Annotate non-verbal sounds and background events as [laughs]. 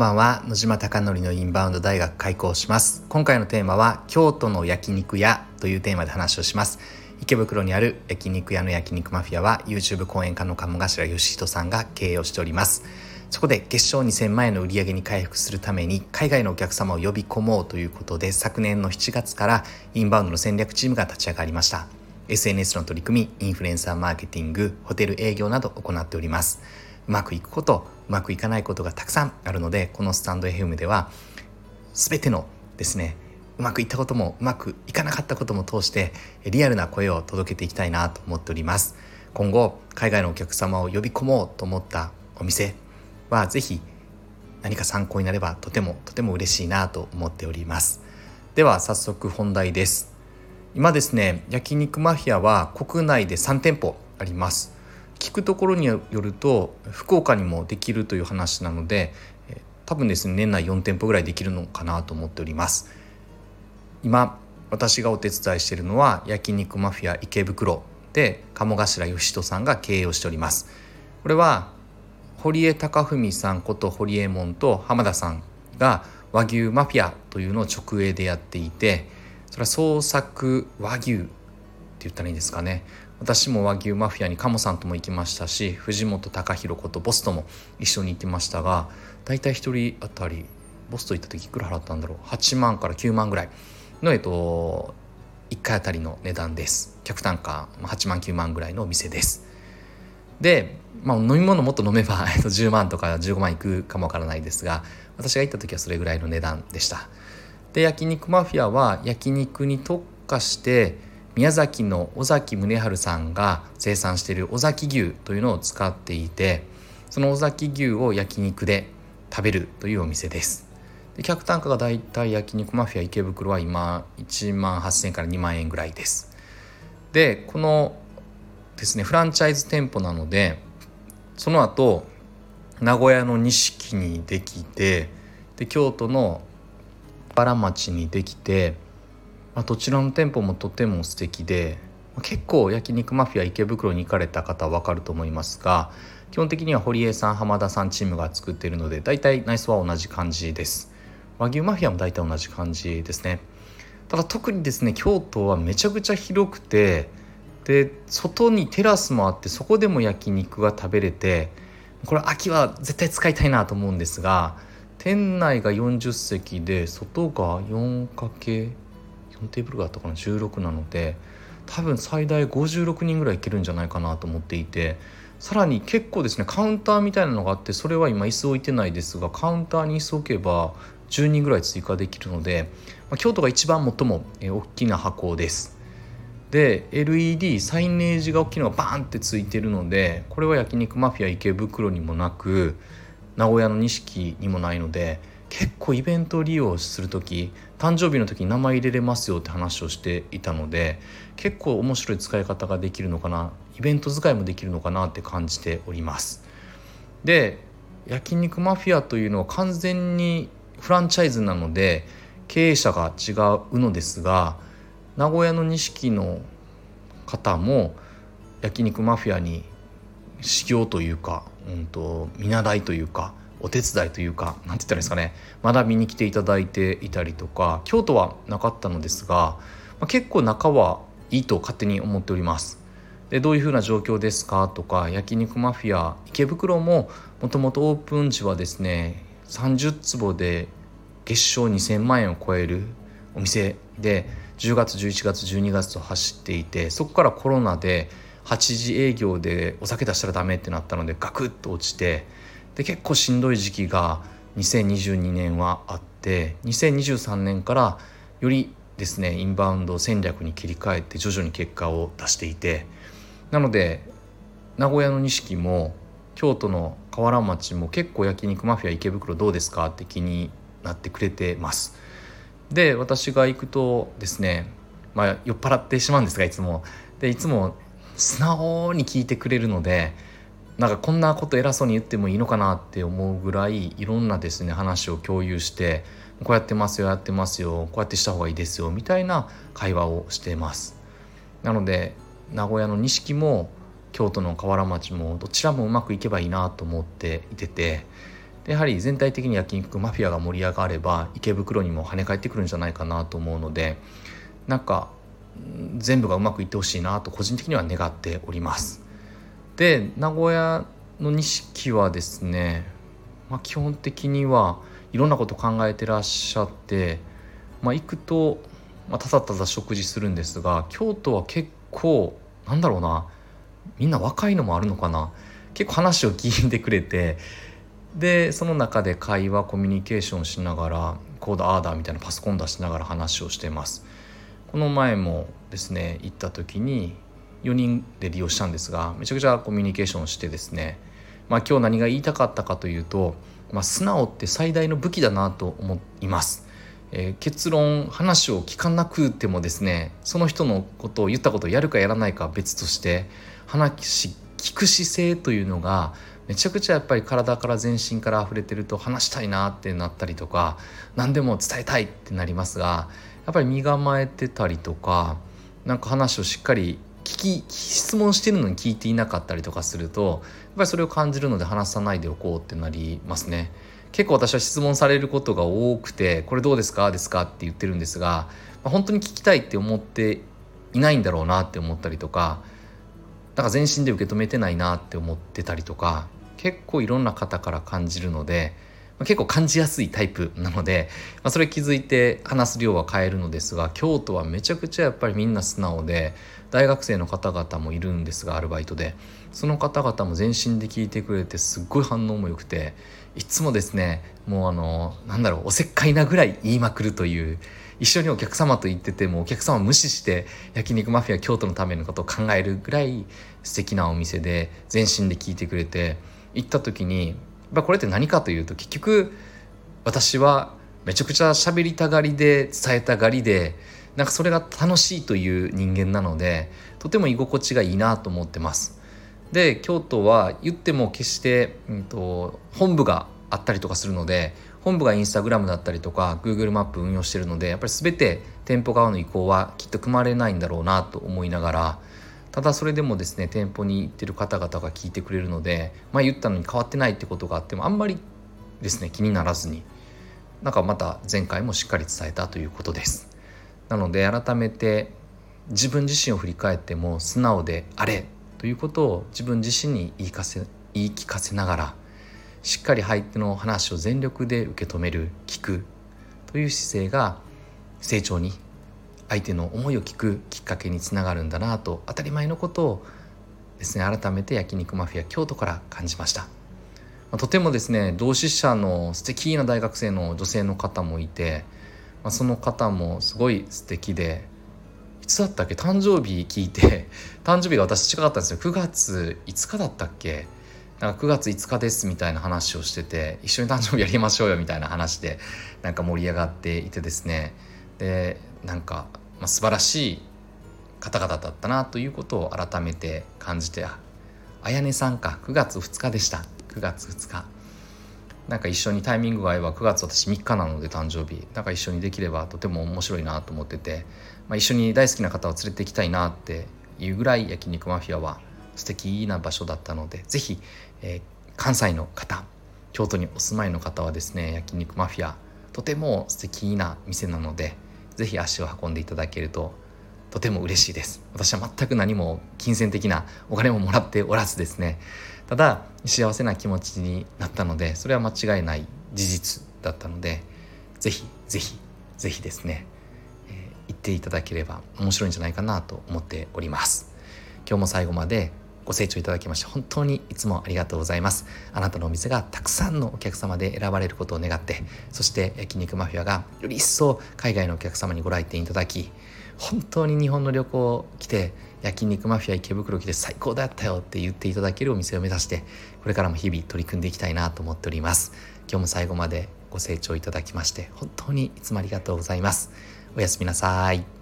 ばんは。野島貴則のインバウンド大学開校します。今回のテーマは京都の焼肉屋というテーマで話をします。池袋にある焼肉屋の焼肉マフィアは YouTube 講演家の鴨頭義人さんが経営をしております。そこで月賞2000万円の売り上げに回復するために海外のお客様を呼び込もうということで昨年の7月からインバウンドの戦略チームが立ち上がりました。SNS の取り組みインフルエンサーマーケティングホテル営業など行っております。うまくいくことうまくいかないことがたくさんあるのでこのスタンド FM では全てのですねうまくいったこともうまくいかなかったことも通してリアルな声を届けていきたいなと思っております。今後海外のお客様を呼び込もうと思ったお店は是非何か参考になればとてもとても嬉しいなと思っております。では早速本題です。今ですね焼肉マフィアは国内で3店舗あります。聞くところによると福岡にもできるという話なので多分ですね年内4店舗ぐらいできるのかなと思っております。今私がお手伝いしているのは焼肉マフィア池袋で鴨頭義人さんが経営をしております。これは堀江貴文さんこと堀江門と浜田さんが和牛マフィアというのを直営でやっていてそれは創作和牛って言ったらいいんですかね。私も和牛マフィアに鴨さんとも行きましたし藤本隆弘ことボスとも一緒に行ってましたが大体1人当たりボスと行った時いくら払ったんだろう？8万から9万ぐらいの、えっと、1回あたりの値段です。客単価8万9万ぐらいのお店です。で、まあ、飲み物もっと飲めば、[laughs] えっと、10万とか15万いくかもわからないですが私が行った時はそれぐらいの値段でした。で焼肉マフィアは焼肉に特化して宮崎の尾崎宗春さんが生産している尾崎牛というのを使っていてその尾崎牛を焼肉で食べるというお店です。で客単価がだいたい焼肉マフィア池袋は今1万8000円から2万円ぐらいです。でこのですねフランチャイズ店舗なのでその後名古屋の錦にできてで京都の原町にできてまあ、どちらの店舗もとても素敵で結構焼肉マフィア池袋に行かれた方は分かると思いますが基本的には堀江さん浜田さんチームが作っているので大体内装は同じ感じです。和牛マフィアも大体同じ感じですね。ただ特にですね京都はめちゃくちゃ広くてで外にテラスもあってそこでも焼肉が食べれてこれ秋は絶対使いたいなと思うんですが店内が40席で外が 4× 4テーブルがあったかな16なので多分最大56人ぐらいいけるんじゃないかなと思っていてさらに結構ですねカウンターみたいなのがあってそれは今椅子置いてないですがカウンターに椅子置けば10人ぐらい追加できるので、まあ、京都が一番最も大きな箱です。で LED サイネージが大きいのがバーンってついてるのでこれは焼肉マフィア池袋にもなく名古屋の錦にもないので結構イベント利用する時誕生日の時に名前入れれますよって話をしていたので結構面白い使い方ができるのかなイベント使いもできるのかなって感じております。で焼肉マフィアというのは完全にフランチャイズなので経営者が違うのですが名古屋の錦の方も焼肉マフィアに修行というか、うんと見習いというかお手伝いというか何て言ったらいいですかね学びに来ていただいていたりとか京都はなかったのですが、まあ、結構仲はいいと勝手に思っております。でどういうふうな状況ですかとか焼肉マフィア池袋ももともとオープン時はですね30坪で月賞2,000万円を超えるお店で10月11月12月と走っていてそこからコロナで8時営業でお酒出したらダメってなったのでガクッと落ちてで結構しんどい時期が2022年はあって2023年からよりですねインバウンド戦略に切り替えて徐々に結果を出していてなので名古屋の錦も京都の河原町も結構焼肉マフィア池袋どうですか？って気になってくれてます。で私が行くとですねまあ酔っ払ってしまうんですがいつもでいつも素直に聞いてくれるのでなんかこんなこと偉そうに言ってもいいのかなって思うぐらいいろんなですね話を共有してこうやってますよやってますよこうやってした方がいいですよみたいな会話をしています。なので名古屋の錦も京都の河原町もどちらもうまくいけばいいなと思っていててやはり全体的に焼肉マフィアが盛り上がれば池袋にも跳ね返ってくるんじゃないかなと思うのでなんか全部がうまくいってほしいなと個人的には願っております。で名古屋の錦はですね、まあ、基本的にはいろんなこと考えてらっしゃって、まあ、行くと、まあ、ただただ食事するんですが京都は結構なんだろうなみんな若いのもあるのかな結構話を聞いてくれてでその中で会話コミュニケーションしながらこうだああだみたいなパソコン出しながら話をしてます。この前もですね行った時に4人で利用したんですがめちゃくちゃコミュニケーションしてですねまあ今日何が言いたかったかというと、まあ、素直って最大の武器だなと思います、えー、結論話を聞かなくてもですねその人のことを言ったことをやるかやらないかは別として話聞く姿勢というのがめちゃくちゃやっぱり体から全身から溢れてると話したいなってなったりとか何でも伝えたいってなりますがやっぱり身構えてたりとかなんか話をしっかり聞き質問してるのに聞いていなかったりとかするとやっぱりそれを感じるので話さないでおこうってなりますね。結構私は質問されることが多くて「これどうですか?」ですか？って言ってるんですが、まあ、本当に聞きたいって思っていないんだろうなって思ったりとかなんか全身で受け止めてないなって思ってたりとか結構いろんな方から感じるので結構感じやすいタイプなので、まあ、それ気づいて話す量は変えるのですが京都はめちゃくちゃやっぱりみんな素直で大学生の方々もいるんですがアルバイトで。その方々も全身で聞いてくれてすっごい反応も良くていつもですねもうあのなんだろうおせっかいなぐらい言いまくるという一緒にお客様と言っててもお客様無視して焼肉マフィア京都のためのことを考えるぐらい素敵なお店で全身で聞いてくれて行った時にぱこれって何かというと結局私はめちゃくちゃ喋りたがりで伝えたがりでなんかそれが楽しいという人間なのでとても居心地がいいなと思ってます。で京都は言っても決して、うんと、本部があったりとかするので本部がインスタグラムだったりとか Google マップ運用してるのでやっぱり全て店舗側の意向はきっと組まれないんだろうなと思いながらただそれでもですね店舗に行ってる方々が聞いてくれるのでまあ言ったのに変わってないってことがあってもあんまりですね気にならずになんかまた前回もしっかり伝えたということです。なので改めて自分自身を振り返っても素直であれということを自分自身に言いかせ言い聞かせながらしっかり相手の話を全力で受け止める聞くという姿勢が成長に相手の思いを聞くきっかけにつながるんだなと当たり前のことをですね改めて焼肉マフィア京都から感じました、とてもですね同志社の素敵な大学生の女性の方もいて、ま、その方もすごい素敵でいつだったっけ？誕生日聞いて [laughs] 誕生日が私近かったんですよ。9月5日だったっけ？なんか9月5日ですみたいな話をしてて一緒に誕生日やりましょうよみたいな話でなんか盛り上がっていてですね。でなんかまあ、素晴らしい方々だったなということを改めて感じてあやねさんか9月2日でした。9月2日なんか一緒にタイミングが合えば9月私3日なので誕生日。なんか一緒にできればとても面白いなと思ってて、まあ、一緒に大好きな方を連れて行きたいなっていうぐらい焼肉マフィアは素敵な場所だったので是非、えー、関西の方京都にお住まいの方はですね焼肉マフィアとても素敵な店なのでぜひ足を運んでいただけるととても嬉しいです。私は全く何も金銭的なお金ももらっておらずですね。ただ幸せな気持ちになったのでそれは間違いない事実だったのでぜひぜひぜひですね、えー、言っていただければ面白いんじゃないかなと思っております。今日も最後までご清聴いただきまして本当にいつもありがとうございます。あなたのお店がたくさんのお客様で選ばれることを願ってそして焼肉マフィアがより一層海外のお客様にご来店いただき本当に日本の旅行を来て焼肉マフィア池袋来て最高だったよって言っていただけるお店を目指してこれからも日々取り組んでいきたいなと思っております。今日も最後までご清聴いただきまして本当にいつもありがとうございます。おやすみなさい。